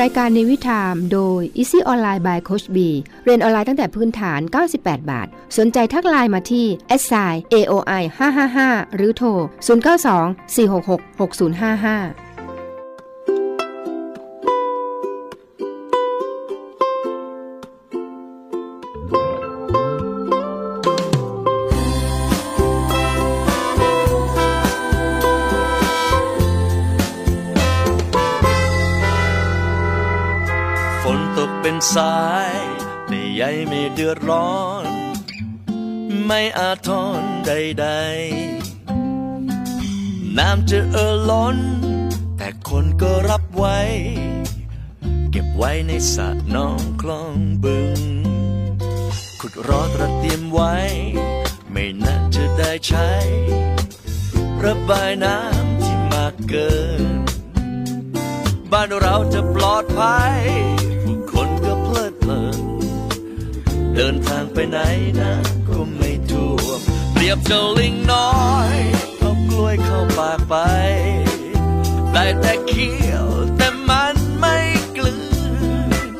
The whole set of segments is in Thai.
รายการในวิถามโดย Easy Online by Coach B เรียนออนไลน์ตั้งแต่พื้นฐาน 98 บาท สนใจทักไลน์มาที่ s i aoi 555 หรือโทร 092 466 6055 เดือดร้อน ไม่อาทรใดๆ น้ำจะเอ่อล้น แต่คนก็รับไว้ เก็บไว้ในสระน้องคลองบึง ขุดรอตระเตรียมไว้ ไม่น่าจะได้ใช้ ระบายน้ำที่มากเกิน บ้านเราจะปลอดภัยผู้คนก็เพลิดเพลิน เดินทางไปไหนนะก็ไม่ท่วมเปรียบเจ้าลิงน้อยเอากล้วยเข้าปากไป ได้แต่เคี้ยวแต่มันไม่กลืน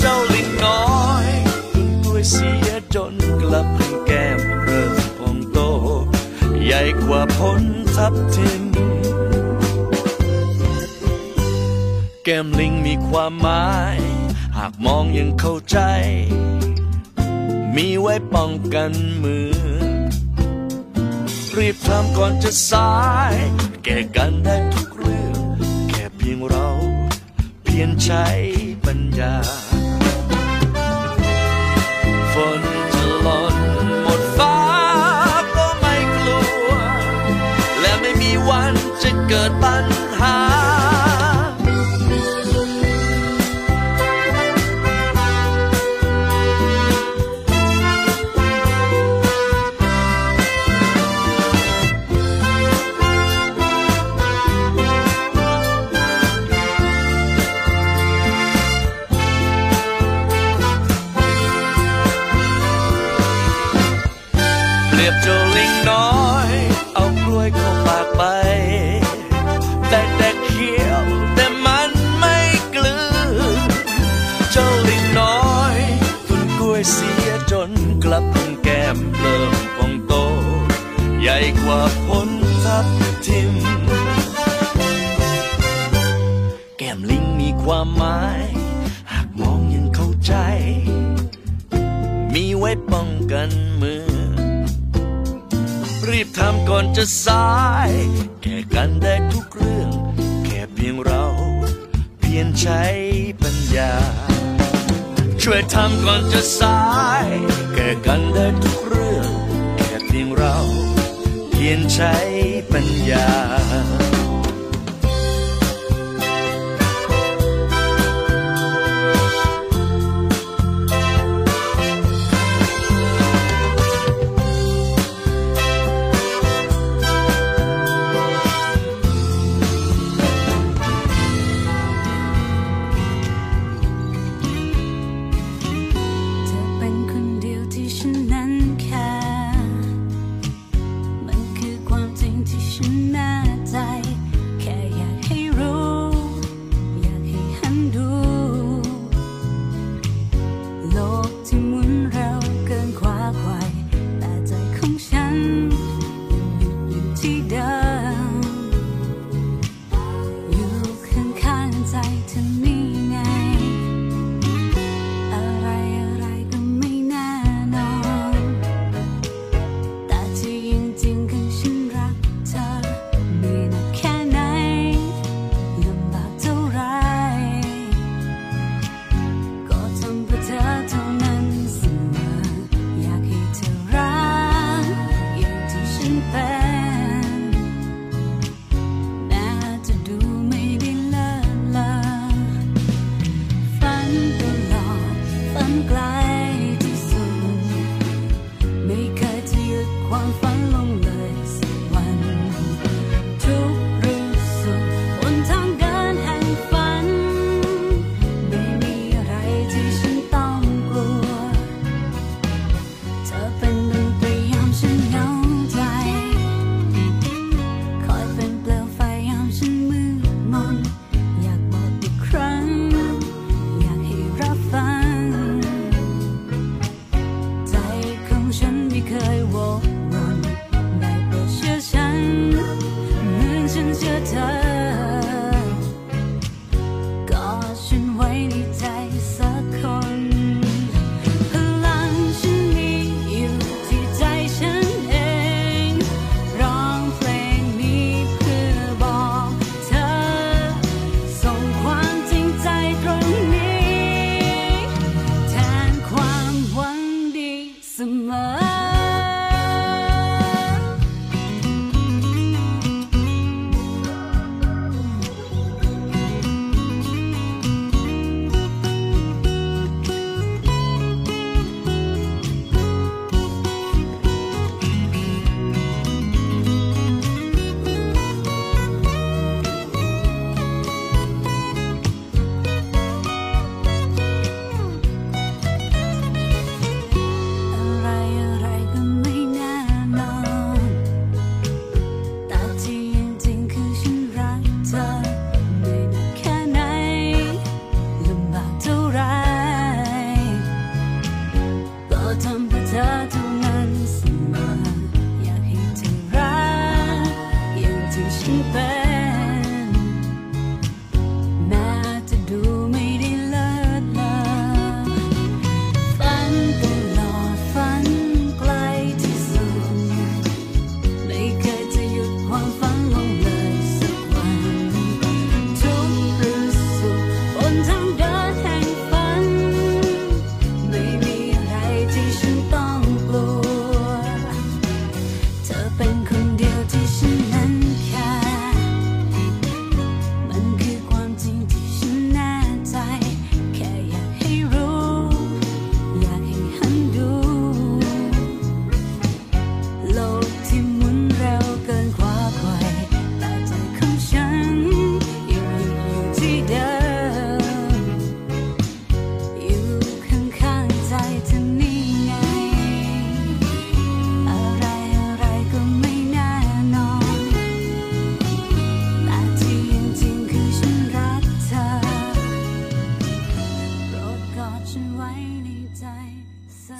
เจ้าลิงน้อยกินกล้วยเสียจนกลับให้แก้มเริ่มพองโต ใหญ่กว่าผลทับทิมแก้มลิงมีความหมาย หากมองยังเข้าใจ มีไว้ป้องกันมือ รีบทำก่อนจะสาย แก้กันได้ทุกเรื่อง แค่เพียงเรา เพียรใช้ปัญญา ฝนจะหล่นหมดฟ้าก็ไม่กลัว และไม่มีวันจะเกิดปัญหา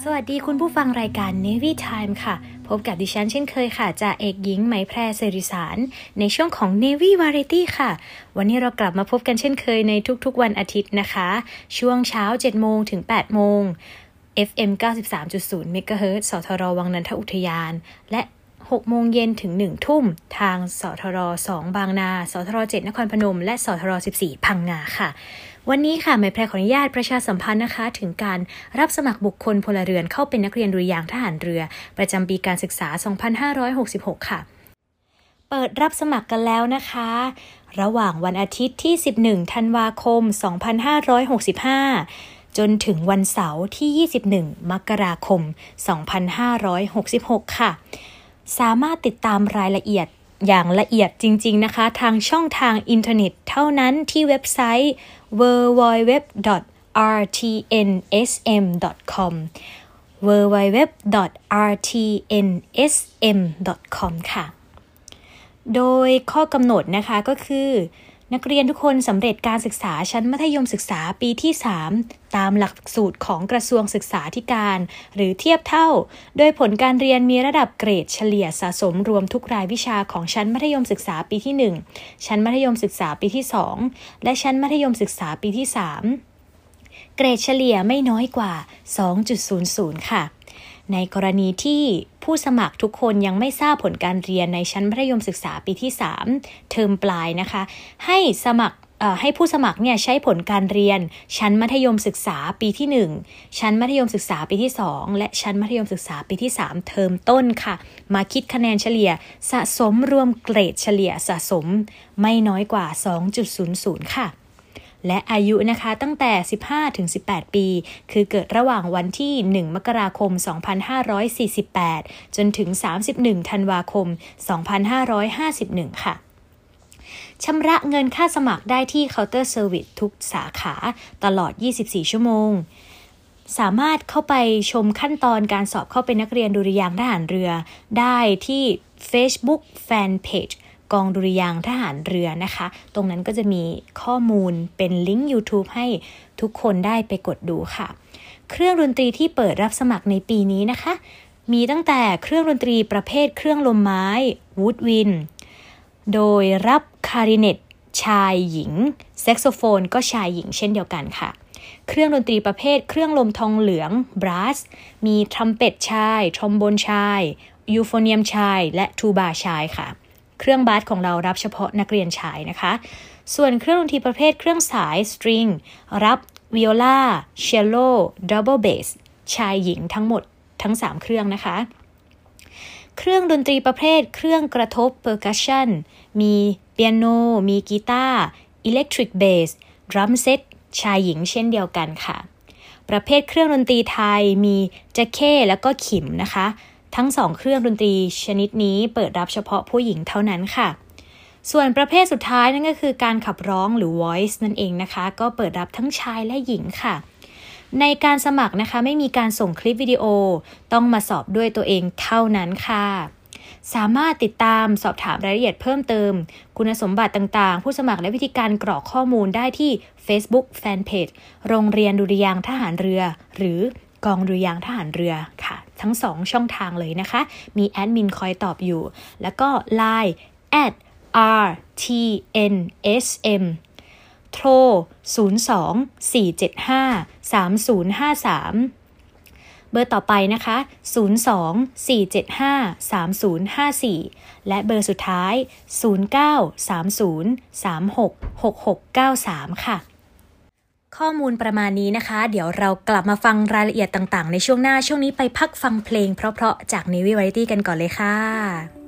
สวัสดีคุณผู้ฟังรายการ Navy Time ค่ะ พบกับดิฉันเช่นเคยค่ะจ่าเอกหญิงไหมแพรเสริสาร ในช่วงของ Navy Variety ค่ะ วันนี้เรากลับมาพบกันเช่นเคยในทุกๆวันอาทิตย์นะคะ ช่วงเช้า 7 โมงถึง 8 โมง FM 93.0 MHz สทรวังนันทอุทยาน และ 6 โมงเย็นถึง 1 ทุ่ม ทางสทร2บางนา สทร7นครพนม และสทร14 พังงาค่ะ วันนี้ค่ะหมายแพรขออนุญาตประชาสัมพันธ์นะคะ ถึงการรับสมัครบุคคลพลเรือนเข้าเป็นนักเรียนดุริยางทหารเรือ ประจำปีการศึกษา 2566 ค่ะ เปิดรับสมัครกันแล้วนะคะ ระหว่างวันอาทิตย์ที่ 11 ธันวาคม 2565 จนถึงวันเสาร์ที่ 21 มกราคม 2566 ค่ะ สามารถติดตามรายละเอียด อย่างละเอียดจริง ๆ นะคะ ทางช่องทางอินเทอร์เน็ตเท่านั้นที่เว็บไซต์ www.rtnsm.com www.rtnsm.com ค่ะ โดยข้อกำหนดนะคะก็คือ นักเรียนทุกคนสำเร็จการศึกษาชั้นมัธยมศึกษาปีที่ 3 ตามหลักสูตรของกระทรวงศึกษาธิการ หรือเทียบเท่า โดยผลการเรียนมีระดับเกรดเฉลี่ยสะสมรวมทุกรายวิชาของชั้นมัธยมศึกษาปีที่ 1 ชั้นมัธยมศึกษาปีที่ 2 และชั้นมัธยมศึกษาปีที่ 3 เกรดเฉลี่ยไม่น้อยกว่า 2.00 ค่ะ ในกรณีที่ผู้สมัครทุกคนยังไม่ทราบผลการเรียนในชั้นมัธยมศึกษาปีที่ 3 เทอมปลายนะคะ ให้สมัครให้ผู้สมัครเนี่ยใช้ผลการเรียน ชั้นมัธยมศึกษาปีที่ 1 ชั้นมัธยมศึกษาปีที่ 2 และชั้นมัธยมศึกษาปีที่ 3 เทอมต้นค่ะ มาคิดคะแนนเฉลี่ยสะสมรวมเกรดเฉลี่ยสะสม ไม่น้อยกว่า 2.00 ค่ะ และอายุนะคะตั้งแต่ 15 ถึง 18 ปี คือเกิดระหว่างวันที่ 1 มกราคม 2548 จนถึง 31 ธันวาคม 2551 ค่ะชำระเงินค่าสมัครได้ที่เคาน์เตอร์เซอร์วิสทุกสาขาตลอด 24 ชั่วโมง สามารถเข้าไปชมขั้นตอนการสอบเข้าเป็นนักเรียนดุริยางทหารเรือ ได้ที่ Facebook Fanpage กองดุริยางทหารเรือนะคะ ตรงนั้นก็จะมีข้อมูลเป็นลิงก์ YouTube ให้ทุกคนได้ไปกดดูค่ะ เครื่องดนตรีที่เปิดรับสมัครในปีนี้นะคะ มีตั้งแต่เครื่องดนตรีประเภทเครื่องลมไม้วูดวิน โดยรับคาริเนตชายหญิงแซกโซโฟนก็ชายหญิงเช่นเดียวกันค่ะ เครื่องดนตรีประเภทเครื่องลมทองเหลือง brass มีทรัมเป็ตชาย ทรอมโบนชายยูโฟเนียมชาย และทูบาชายค่ะ เครื่อง brass ของเรารับเฉพาะนักเรียนชายนะคะ ส่วนเครื่องดนตรีประเภทเครื่องสาย string รับวิโอลาเชลโลดับเบิลเบสชายหญิงทั้งหมดทั้ง 3 เครื่องนะคะ เครื่องดนตรีประเภทเครื่องกระทบ percussionมีเปียโน มีกีตาร์ electric bass drum set ชายหญิงเช่นเดียวกันค่ะ ประเภทเครื่องดนตรีไทยมีแจ็คเก้แล้วก็ขิมนะคะ ทั้งสองเครื่องดนตรีชนิดนี้เปิดรับเฉพาะผู้หญิงเท่านั้นค่ะ ส่วนประเภทสุดท้ายนั่นก็คือการขับร้องหรือ voice นั่นเองนะคะ ก็เปิดรับทั้งชายและหญิงค่ะ ในการสมัครนะคะไม่มีการส่งคลิปวิดีโอ ต้องมาสอบด้วยตัวเองเท่านั้นค่ะสามารถติดตามสอบถามรายละเอียดเพิ่มเติม คุณสมบัติต่างๆ ผู้สมัครและวิธีการกรอกข้อมูลได้ที่ Facebook Fanpage โรงเรียนดุริยางทหารเรือ หรือ กองดุริยางทหารเรือค่ะ ทั้งสองช่องทางเลยนะคะ มีแอดมินคอยตอบอยู่ แล้วก็ Line at rtnsm โทร 02 475 3053เบอร์ต่อไปนะคะ 02 475 3054 และเบอร์สุดท้าย 09 30 36 6693 ค่ะ ข้อมูลประมาณนี้นะคะ เดี๋ยวเรากลับมาฟังรายละเอียดต่างๆ ในช่วงหน้าช่วงนี้ไปพักฟังเพลงเพราะๆจาก Navy Variety กันก่อนเลยค่ะ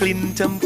กลิ่นจำ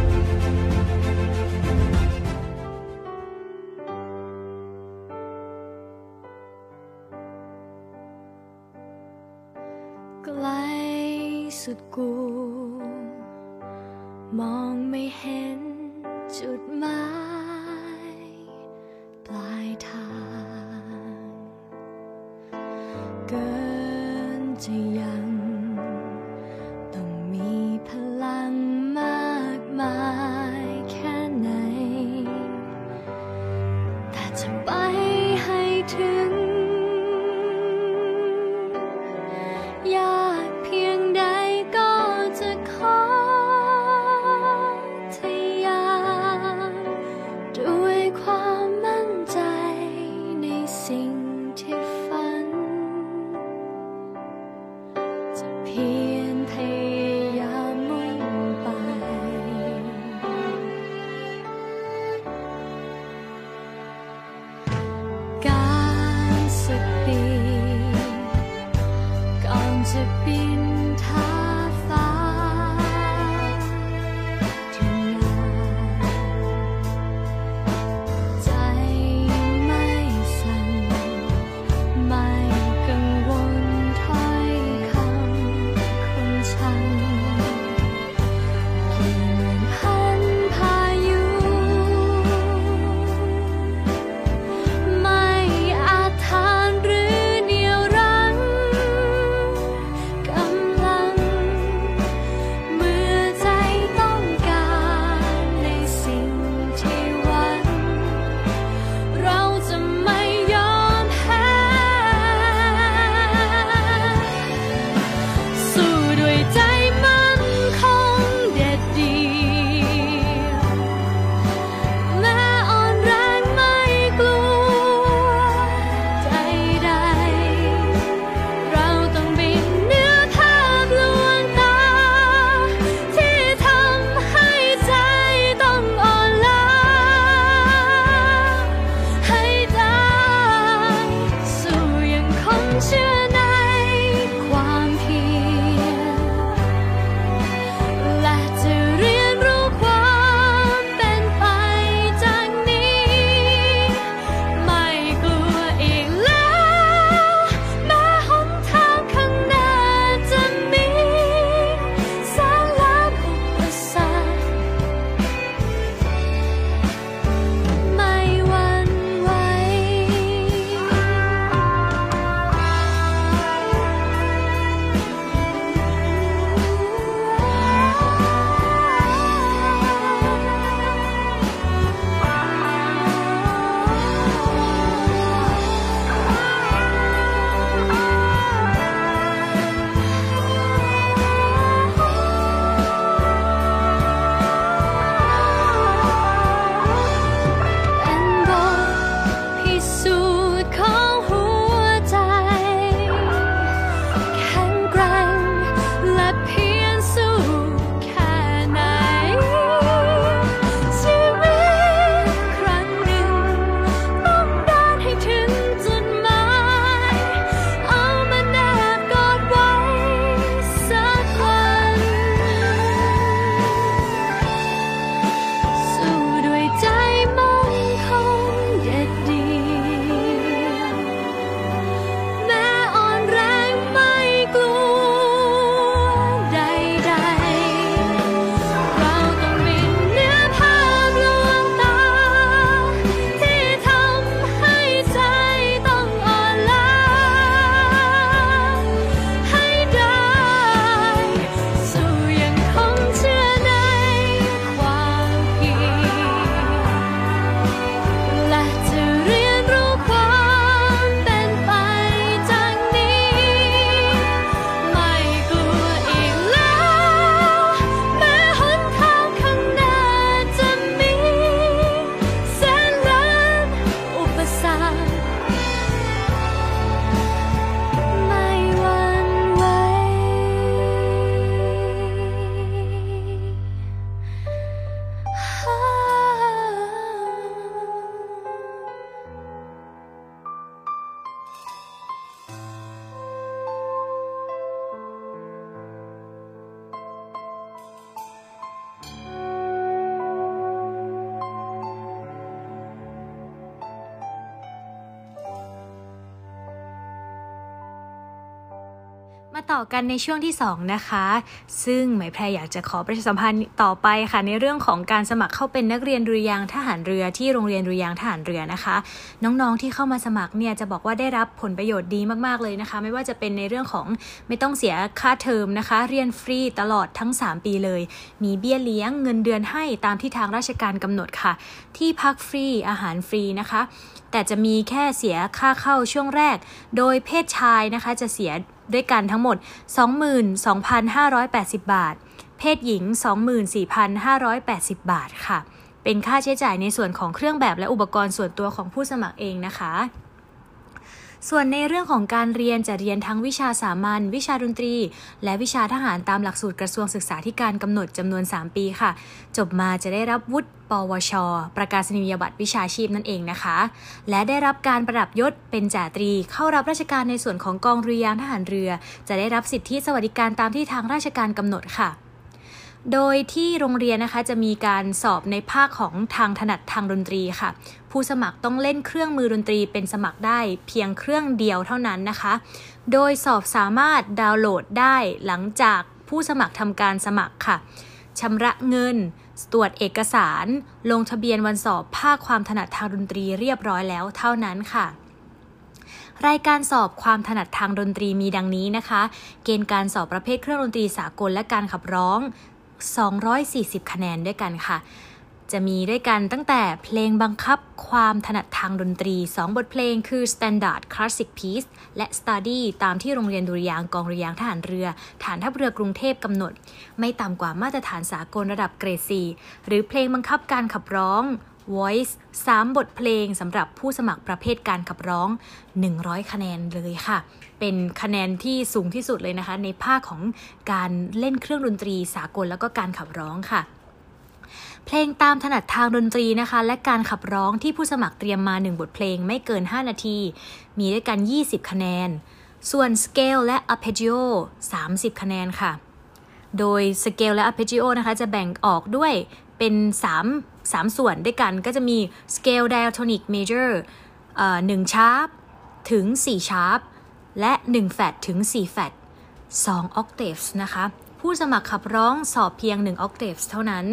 สุดกู มองไม่เห็นจุดหมายปลายทาง เกินจะยัง ต้องมีพลังมากมายแค่ไหน แต่จะไปให้ถึง มาต่อกันในช่วงที่ 2 นะคะ ซึ่งหมายแพรอยากจะขอประชาสัมพันธ์ต่อไปค่ะ ในเรื่องของการสมัครเข้าเป็นนักเรียนดุริยางทหารเรือที่โรงเรียนดุริยางทหารเรือนะคะ น้องๆที่เข้ามาสมัครเนี่ยจะบอกว่าได้รับผลประโยชน์ดีมากๆเลยนะคะ ไม่ว่าจะเป็นในเรื่องของไม่ต้องเสียค่าเทอมนะคะ เรียนฟรีตลอดทั้ง 3 ปีเลย มีเบี้ยเลี้ยงเงินเดือนให้ตามที่ทางราชการกำหนดค่ะ ที่พักฟรีอาหารฟรีนะคะ แต่จะมีแค่เสียค่าเข้าช่วงแรก โดยเพศชายนะคะจะเสีย ด้วยกันทั้งหมด 22,580 บาท เพศหญิง 24,580 บาทค่ะ เป็นค่าใช้จ่ายในส่วนของเครื่องแบบและอุปกรณ์ส่วนตัวของผู้สมัครเองนะคะ ส่วนในเรื่องของการเรียนจะเรียนทั้งวิชาสามัญวิชาดนตรี และวิชาทหารตามหลักสูตรกระทรวงศึกษาธิการกำหนดจำนวน 3 ปีค่ะ จบมาจะได้รับวุฒิปวช ประกาศนียบัตรวิชาชีพนั่นเองนะคะ และได้รับการประดับยศเป็นจ่าตรี เข้ารับราชการในส่วนของกองเรือยางทหารเรือ จะได้รับสิทธิสวัสดิการตามที่ทางราชการกำหนดค่ะ โดยที่โรงเรียนนะคะจะมีการสอบในภาคของทางถนัดทางดนตรีค่ะ ผู้สมัครต้องเล่นเครื่องมือดนตรีเป็นสมัครได้เพียงเครื่องเดียวเท่านั้นนะคะ โดยสอบสามารถดาวน์โหลดได้หลังจากผู้สมัครทำการสมัครค่ะชำระเงิน ตรวจเอกสาร ลงทะเบียนวันสอบภาคความถนัดทางดนตรีเรียบร้อยแล้วเท่านั้นค่ะรายการสอบความถนัดทางดนตรีมีดังนี้นะคะ เกณฑ์การสอบประเภทเครื่องดนตรีสากลและการขับร้อง 240 คะแนนด้วยกันค่ะ จะมีด้วยกันตั้งแต่เพลงบังคับความถนัดทางดนตรี 2 บทเพลงคือ Standard Classic Piece และ Study ตามที่โรงเรียนดุริยางกองเรียางทหารเรือ ฐานทัพเรือกรุงเทพกำหนด ไม่ต่ำกว่ามาตรฐานสากลระดับเกรด 4 หรือเพลงบังคับการขับร้อง Voice 3 บทเพลงสำหรับผู้สมัครประเภทการขับร้อง 100 คะแนนเลยค่ะ เป็นคะแนนที่สูงที่สุดเลยนะคะ ในภาคของการเล่นเครื่องดนตรีสากลแล้วก็การขับร้องค่ะเพลงตามถนัดทางดนตรีนะคะ และการขับร้องที่ผู้สมัครเตรียมมา 1 บทเพลงไม่เกิน 5 นาที มีด้วยกัน 20 คะแนน ส่วน Scale และ Arpeggio 30 คะแนนค่ะ โดย Scale และ Arpeggio นะคะ จะแบ่งออกด้วยเป็น 3 3 ส่วนด้วยกันก็จะมี Scale Diatonic Major 1 Sharp ถึง 4 Sharp และ 1 Flat ถึง 4 Flat 2 Octaves นะคะ ผู้สมัครขับร้องสอบเพียง 1 Octaves เท่านั้น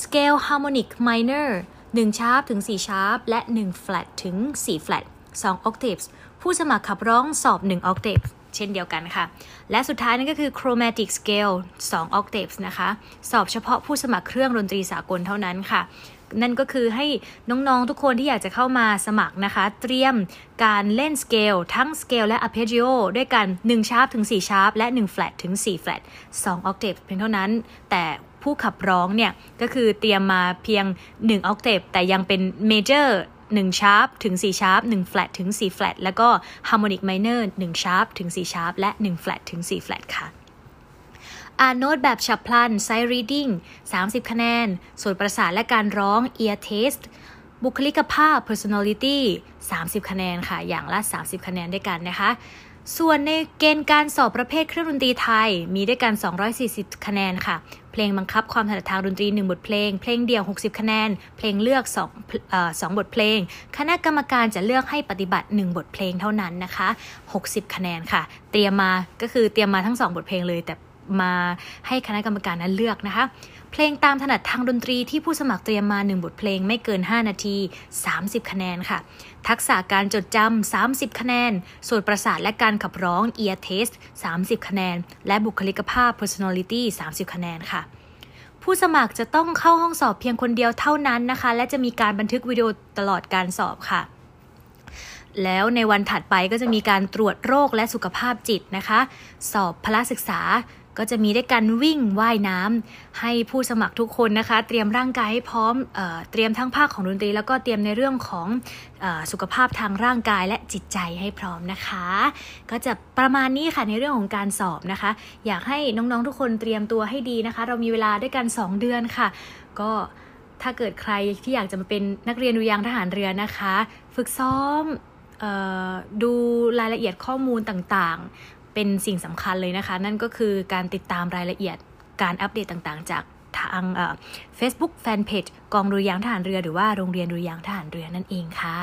Scale Harmonic Minor 1 Sharp ถึง 4 Sharp และ 1 Flat ถึง 4 Flat 2 Octaves ผู้สมัครขับร้องสอบ 1 Octave เช่นเดียวกันค่ะ และสุดท้ายนั่นก็คือ Chromatic Scale 2 Octaves นะคะ สอบเฉพาะผู้สมัครเครื่องดนตรีสากลเท่านั้นค่ะ นั่นก็คือให้น้องๆทุกคนที่อยากจะเข้ามาสมัครนะคะ เตรียมการเล่นสเกลทั้งสเกลและ arpeggio ด้วยกัน1ชาร์ปถึง4ชาร์ปและ1 flat ถึง4 flat 2 octave เพียงเท่านั้น แต่ผู้ขับร้องเนี่ย ก็คือเตรียมมาเพียง1 octave แต่ยังเป็น major 1ชาร์ปถึง4ชาร์ป1 flat ถึง4 flat แล้วก็ harmonic minor 1ชาร์ปถึง4ชาร์ปและ 1 flat ถึง4 flat ค่ะ อ่านโน้ตแบบฉับพลัน sight reading 30 คะแนน ส่วนประสาทและการร้อง ear taste บุคลิกภาพ personality 30 คะแนนค่ะ อย่างละ 30 คะแนนด้วยกันนะคะ ส่วนในเกณฑ์การสอบประเภทเครื่องดนตรีไทย มีด้วยกัน 240 คะแนนค่ะ ลงบังคับความถนัดทางดนตรี 1 บทเพลง เพลงเดี่ยว 60 คะแนน เพลงเลือก2เอ่อ2บทเพลง คณะกรรมการจะเลือกให้ปฏิบัติ 1 บทเพลงเท่านั้นนะคะ 60 คะแนนค่ะ เตรียมมาก็คือเตรียมมาทั้ง 2 บทเพลงเลยแต่ มาให้คณะกรรมการนั้นเลือกนะคะ เพลงตามถนัดทางดนตรีที่ผู้สมัครเตรียมมา 1 บทเพลงไม่เกิน 5 นาที 30 คะแนนค่ะ ทักษะการจดจำ 30 คะแนน ส่วนประสาทและการขับร้อง ear test 30 คะแนน และบุคลิกภาพ personality 30 คะแนนค่ะผู้สมัครจะต้องเข้าห้องสอบเพียงคนเดียวเท่านั้นนะคะ และจะมีการบันทึกวิดีโอตลอดการสอบค่ะ แล้วในวันถัดไปก็จะมีการตรวจโรคและสุขภาพจิตนะคะ สอบพละศึกษา ก็จะมีได้การวิ่งว่ายน้ำให้ผู้สมัครทุกคนนะคะ เตรียมร่างกายให้พร้อมเออเตรียมทั้งภาคของดนตรี แล้วก็เตรียมในเรื่องของออสุขภาพทางร่างกายและจิตใจให้พร้อมนะคะ ก็จะประมาณนี้ค่ะในเรื่องของการสอบนะคะ อยากให้น้องๆทุกคนเตรียมตัวให้ดีนะคะ เรามีเวลาด้วยกัน 2 เดือนค่ะ ก็ถ้าเกิดใครที่อยากจะมาเป็นนักเรียนดุริยางทหารเรือนะคะ ฝึกซ้อมออดูรายละเอียดข้อมูลต่างๆ เป็นสิ่งสำคัญเลยนะคะ นั่นก็คือการติดตามรายละเอียดการอัปเดตต่างๆ จากทางเอ่อ Facebook Fanpage กองดุริยางทหารเรือหรือว่าโรงเรียนดุริยางทหารเรือนั่นเองค่ะ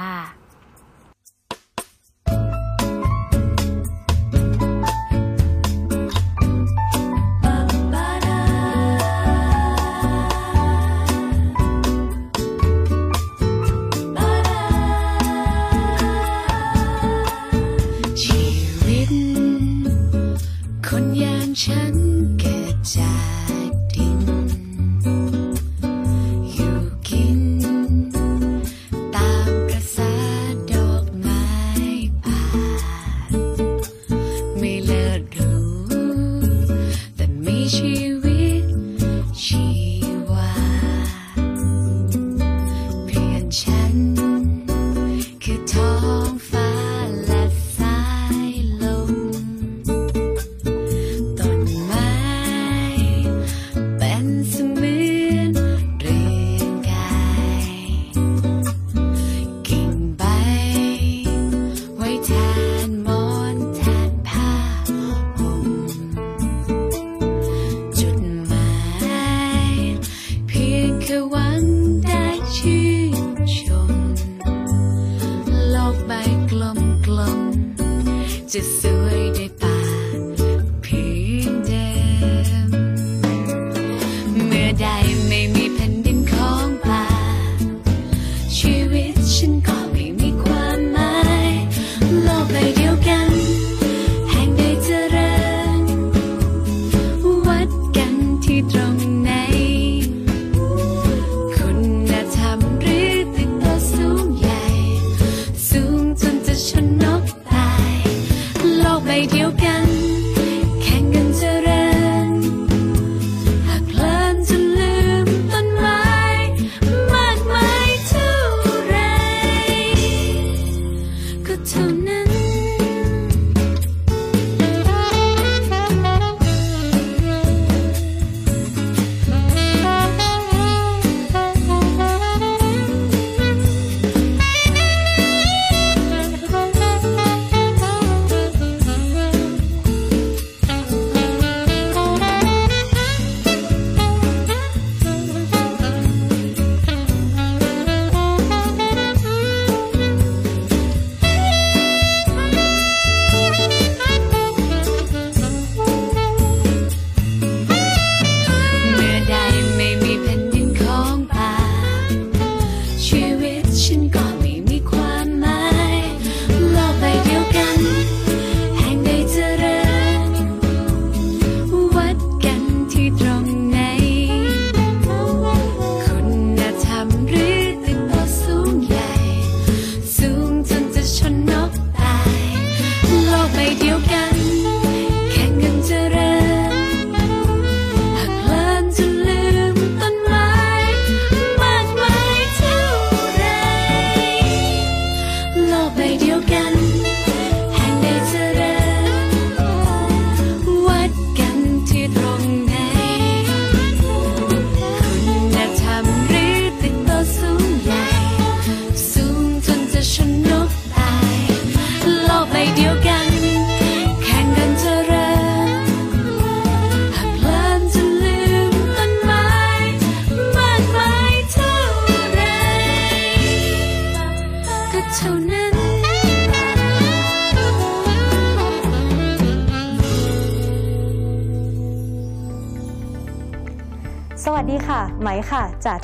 ฉันเกิดจาก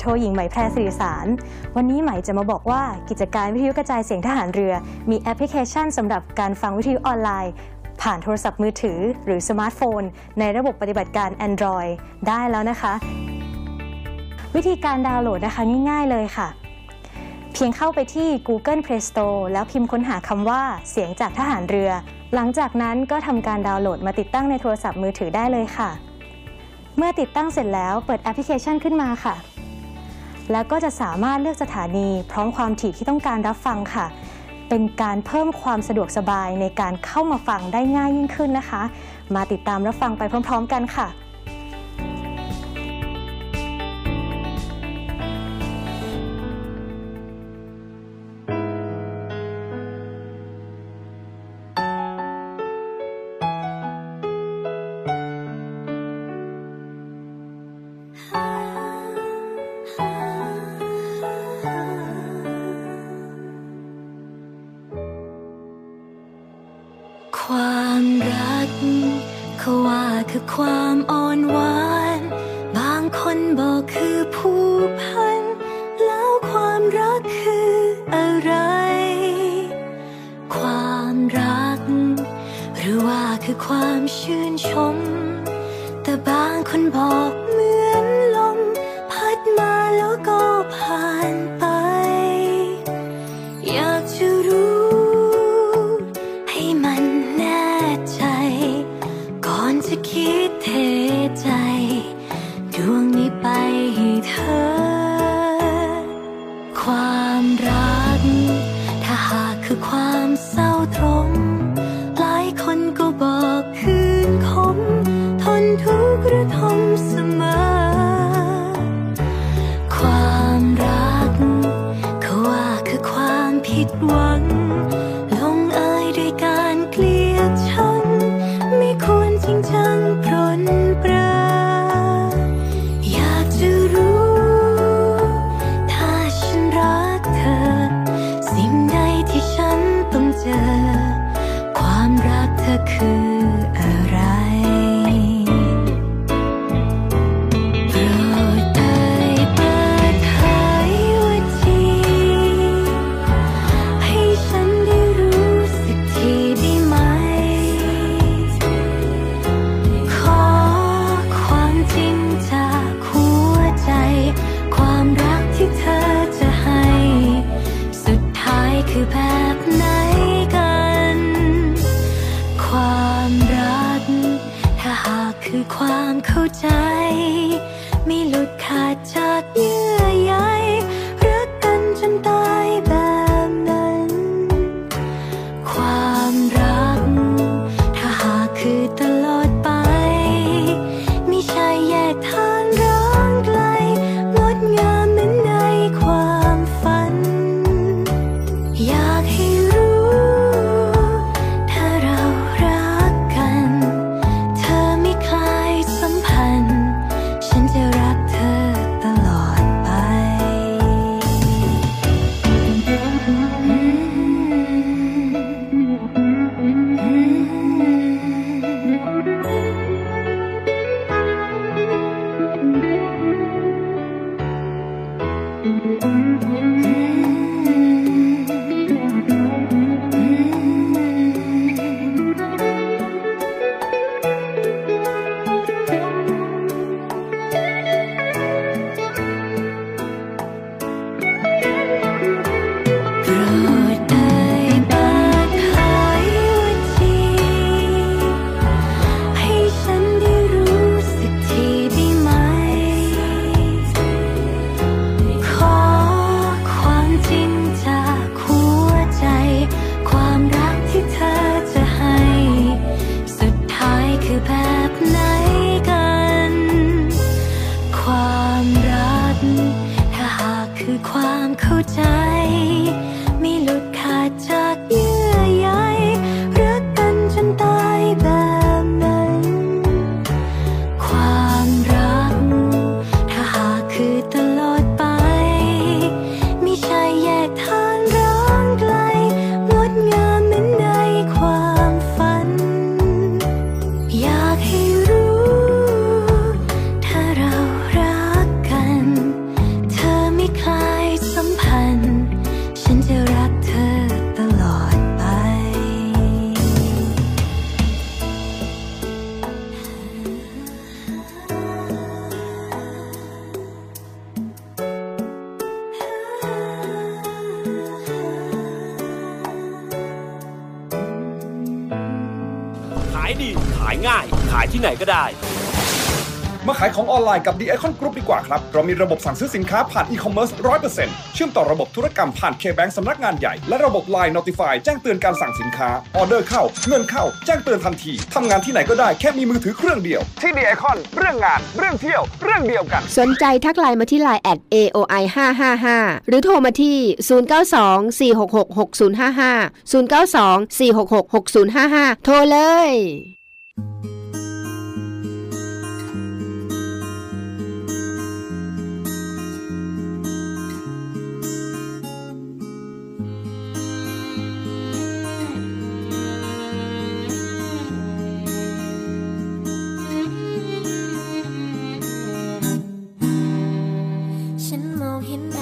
โทหญิงไหมแพรสื่อสาร วันนี้ไหมจะมาบอกว่ากิจการวิทยุกระจายเสียงทหารเรือ มีแอปพลิเคชันสำหรับการฟังวิทยุออนไลน์ ผ่านโทรศัพท์มือถือ หรือสมาร์ทโฟน ในระบบปฏิบัติการ Android ได้แล้วนะคะ วิธีการดาวน์โหลดนะคะง่ายๆเลยค่ะ เพียงเข้าไปที่ Google Play Store แล้วพิมพ์ค้นหาคำว่าเสียงจากทหารเรือ หลังจากนั้นก็ทำการดาวน์โหลดมาติดตั้งในโทรศัพท์มือถือได้เลยค่ะเมื่อติดตั้งเสร็จแล้วเปิดแอปพลิเคชันขึ้นมาค่ะ แล้วก็จะสามารถเลือกสถานี พร้อมความถี่ที่ต้องการรับฟังค่ะ เป็นการเพิ่มความสะดวกสบายในการเข้ามาฟังได้ง่ายยิ่งขึ้นนะคะ มาติดตามรับฟังไปพร้อม ๆ กันค่ะ กับ The Icon Group ดีกว่าครับ เรามีระบบสั่งซื้อสินค้าผ่านอีคอมเมิร์ซ100%เชื่อมต่อระบบธุรกรรมผ่าน K-Bank สำนักงานใหญ่ และระบบ Line Notify แจ้งเตือนการสั่งสินค้า ออเดอร์เข้า เงินเข้า แจ้งเตือนทันที ทำงานที่ไหนก็ได้แค่มีมือถือเครื่องเดียว ที่ The Icon เรื่องงาน เรื่องเที่ยว เรื่องเดียวกัน สนใจทักไลน์มาที่ไลน์ at aoi 555หรือโทรมาที่ 092 466 6055 092 466 6055 โทรเลย เห็นดาวหล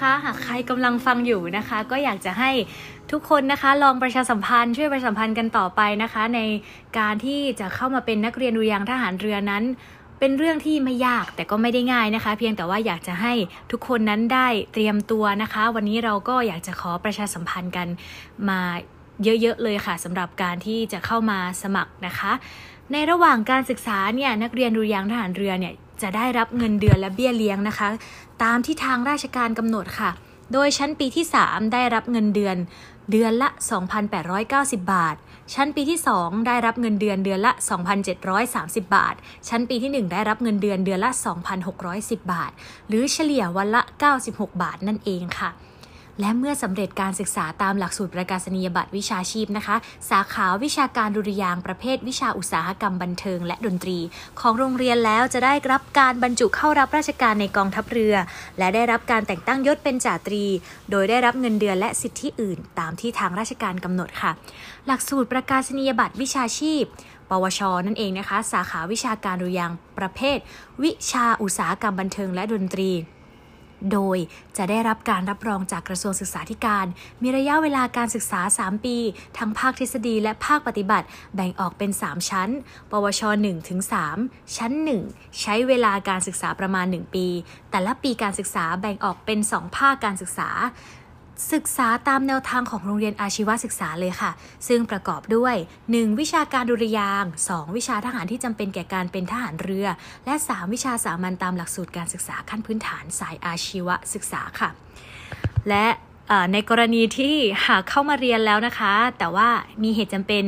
คะหากใครกำลังฟังอยู่นะคะ ก็อยากจะให้ทุกคนนะคะ ลองประชาสัมพันธ์ช่วยประชาสัมพันธ์กันต่อไปนะคะ ในการที่จะเข้ามาเป็นนักเรียนดุริยางทหารเรือนั้น เป็นเรื่องที่ไม่ยากแต่ก็ไม่ได้ง่ายนะคะ เพียงแต่ว่าอยากจะให้ทุกคนนั้นได้เตรียมตัวนะคะ วันนี้เราก็อยากจะขอประชาสัมพันธ์กันมาเยอะๆเลยค่ะสำหรับการที่จะเข้ามาสมัครนะคะ ในระหว่างการศึกษาเนี่ยนักเรียนดุริยางทหารเรือเนี่ยจะได้รับเงินเดือนและเบี้ยเลี้ยงนะคะ ตามที่ทางราชการกำหนดค่ะ โดยชั้นปีที่ 3 ได้รับเงินเดือน เดือนละ 2,890 บาท ชั้นปีที่ 2 ได้รับเงินเดือนเดือนละ 2,730 บาท ชั้นปีที่ 1 ได้รับเงินเดือนเดือนละ 2,610 บาท หรือเฉลี่ยวันละ 96 บาทนั่นเองค่ะ และเมื่อสำเร็จการศึกษาตามหลักสูตรประกาศนียบัตรวิชาชีพนะคะ สาขาวิชาการดุริยางประเภทวิชาอุตสาหกรรมบันเทิง และดนตรี ของโรงเรียนแล้วจะได้รับการบรรจุเข้ารับราชการในกองทัพเรือ และได้รับการแต่งตั้งยศเป็นจ่าตรี โดยได้รับเงินเดือนและสิทธิอื่น ตามที่ทางราชการกำหนดค่ะ หลักสูตรประกาศนียบัตรวิชาชีพปวช นั่นเองนะคะ สาขาวิชาการดุริยางประเภท วิชาอุตสาหกรรมบันเทิงและดนตรี โดยจะได้รับการรับรองจากกระทรวงศึกษาธิการ มีระยะเวลาการศึกษา 3 ปี ทั้งภาคทฤษฎีและภาคปฏิบัติ แบ่งออกเป็น 3 ชั้น ปวช 1 ถึง 3 ชั้น 1 ใช้เวลาการศึกษาประมาณ 1 ปี แต่ละปีการศึกษาแบ่งออกเป็น 2 ภาคการศึกษา ศึกษาตามแนวทางของโรงเรียนอาชีวศึกษาเลยค่ะ ซึ่งประกอบด้วย 1. วิชาการดุริยางค์ 2. วิชาทหารที่จำเป็นแก่การเป็นทหารเรือ และ 3 วิชาสามัญตามหลักสูตรการศึกษาขั้นพื้นฐานสายอาชีวศึกษาค่ะ และในกรณีที่หากเข้ามาเรียนแล้วนะคะ แต่ว่ามีเหตุจำเป็น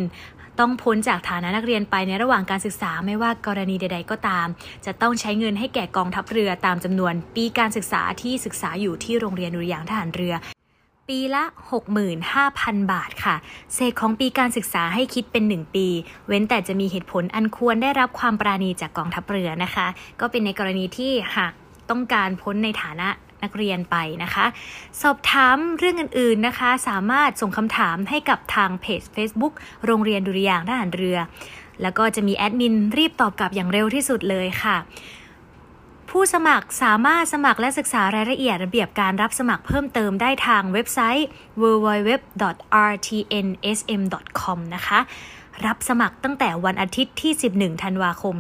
ต้องพ้นจากฐานะนักเรียนไปในระหว่างการศึกษาไม่ว่ากรณีใด ๆ ก็ตาม จะต้องใช้เงินให้แก่กองทัพเรือตามจำนวนปีการศึกษาที่ศึกษาอยู่ที่โรงเรียนดุริยางทหารเรือ ปีละ 65,000 บาทค่ะ เศษของปีการศึกษาให้คิดเป็น 1 ปี เว้นแต่จะมีเหตุผลอันควรได้รับความปราณีจากกองทัพเรือนะคะ ก็เป็นในกรณีที่หากต้องการพ้นในฐานะนักเรียนไปนะคะ สอบถามเรื่องอื่นๆนะคะ สามารถส่งคำถามให้กับทางเพจ Facebook โรงเรียนดุริยางค์ทหารเรือ แล้วก็จะมีแอดมินรีบตอบกลับอย่างเร็วที่สุดเลยค่ะ ผู้สมัครสามารถสมัครและศึกษารายละเอียดระเบียบการรับสมัครเพิ่มเติมได้ทางเว็บไซต์ www.rtnsm.com นะคะ รับสมัครตั้งแต่วันอาทิตย์ที่ 11 ธันวาคม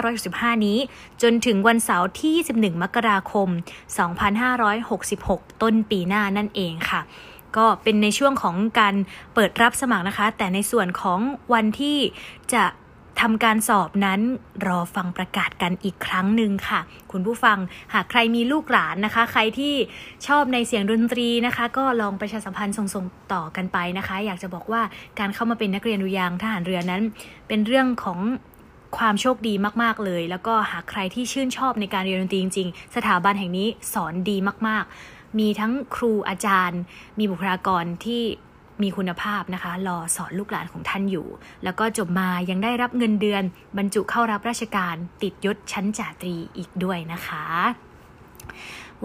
2565 นี้ จนถึงวันเสาร์ที่ 21 มกราคม 2566 ต้นปีหน้านั่นเองค่ะก็เป็นในช่วงของการเปิดรับสมัครนะคะ แต่ในส่วนของวันที่จะ ทำการสอบนั้นรอฟังประกาศกันอีกครั้งหนึ่งค่ะ คุณผู้ฟังหากใครมีลูกหลานนะคะ ใครที่ชอบในเสียงดนตรีนะคะ ก็ลองประชาสัมพันธ์ส่งๆต่อกันไปนะคะ อยากจะบอกว่าการเข้ามาเป็นนักเรียนดุยางทหารเรือนั้น เป็นเรื่องของความโชคดีมาก ๆ เลย แล้วก็หากใครที่ชื่นชอบในการเรียนดนตรีจริง ๆ สถาบันแห่งนี้สอนดีมาก ๆ มีทั้งครูอาจารย์ มีบุคลากรที่ มีคุณภาพนะคะ รอสอนลูกหลานของท่านอยู่ แล้วก็จบมายังได้รับเงินเดือน บรรจุเข้ารับราชการติดยศชั้นจ่าตรีอีกด้วยนะคะ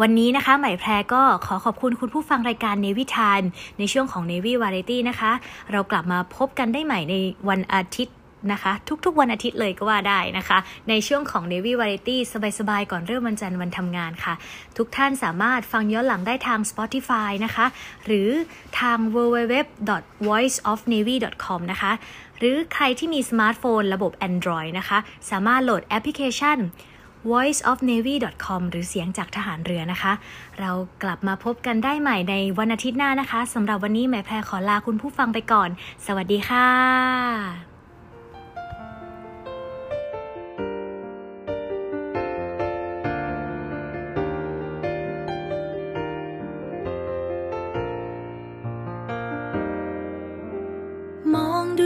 วันนี้นะคะใหม่แพรก็ขอขอบคุณคุณผู้ฟังรายการเนวิทานในช่วงของ Navy Variety นะคะ เรากลับมาพบกันได้ใหม่ในวันอาทิตย์ นะคะ ทุกๆวันอาทิตย์เลยก็ว่าได้นะคะ ในช่วงของ Navy Variety สบายๆ ก่อนเริ่มวันจันทร์วันทำงานค่ะ ทุกท่านสามารถฟังย้อนหลังได้ทาง Spotify นะคะ หรือทาง www.voiceofnavy.com นะคะ หรือใครที่มีสมาร์ทโฟนระบบ Android นะคะ สามารถโหลดแอปพลิเคชัน voiceofnavy.com หรือเสียงจากทหารเรือนะคะ เรากลับมาพบกันได้ใหม่ในวันอาทิตย์หน้านะคะสำหรับวันนี้แม่แพรขอลาคุณผู้ฟังไปก่อน สวัสดีค่ะ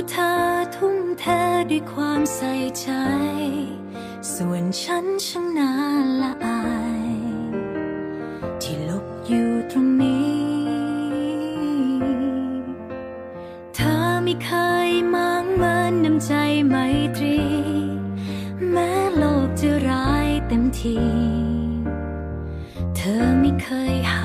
เธอทุ่มเทด้วยความใส่ใจ ส่วนฉันช่างน่าละอาย ที่ลบอยู่ตรงนี้ เธอไม่เคยมางเมินน้ำใจไมตรี แม้โลกจะร้ายเต็มที เธอไม่เคยหา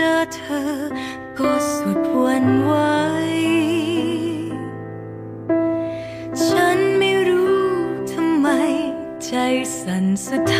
จอเธอ ก็สุดวันไหวฉันไม่รู้ทำไม ใจสั่นสะท้าน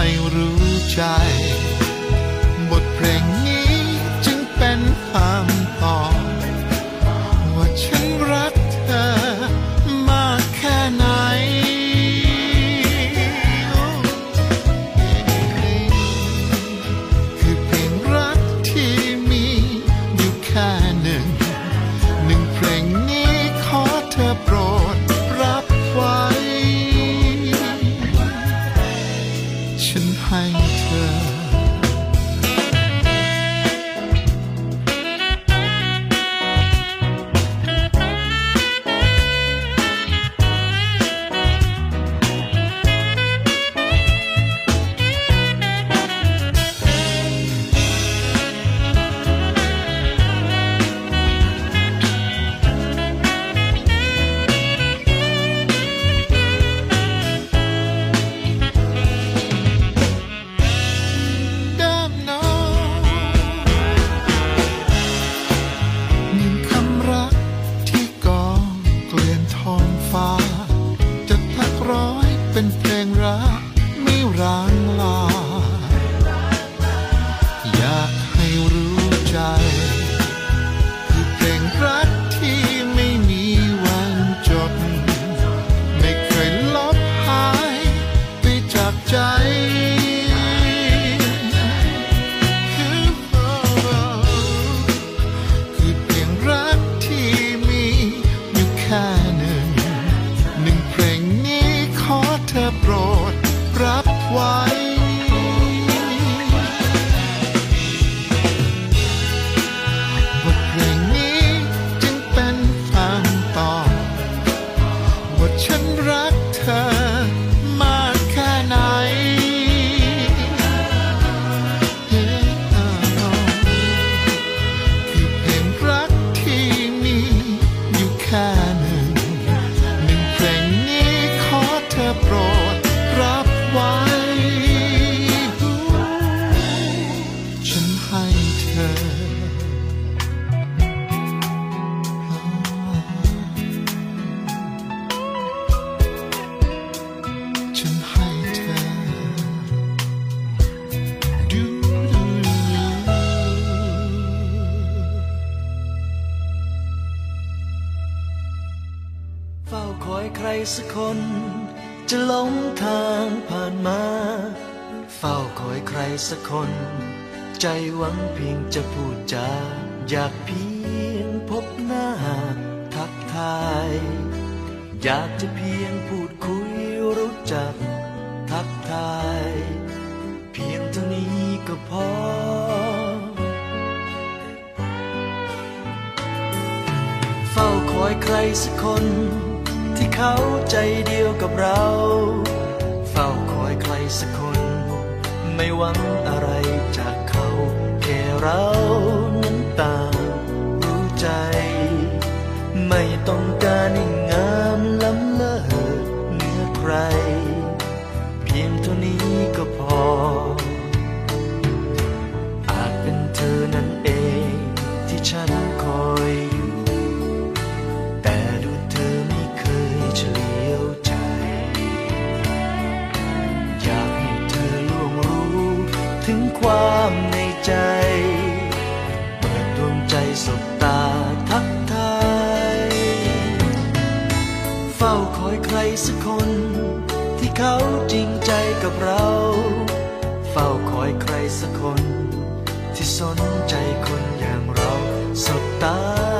ให้รู้ใจ บทเพลงนี้จึงเป็นคำามในใจ เปิดดวงใจสบตาทักทายเฝ้าคอยใครสักคน ที่เขาจริงใจกับเรา เฝ้าคอยใครสักคน ที่สนใจคนอย่างเราสบตา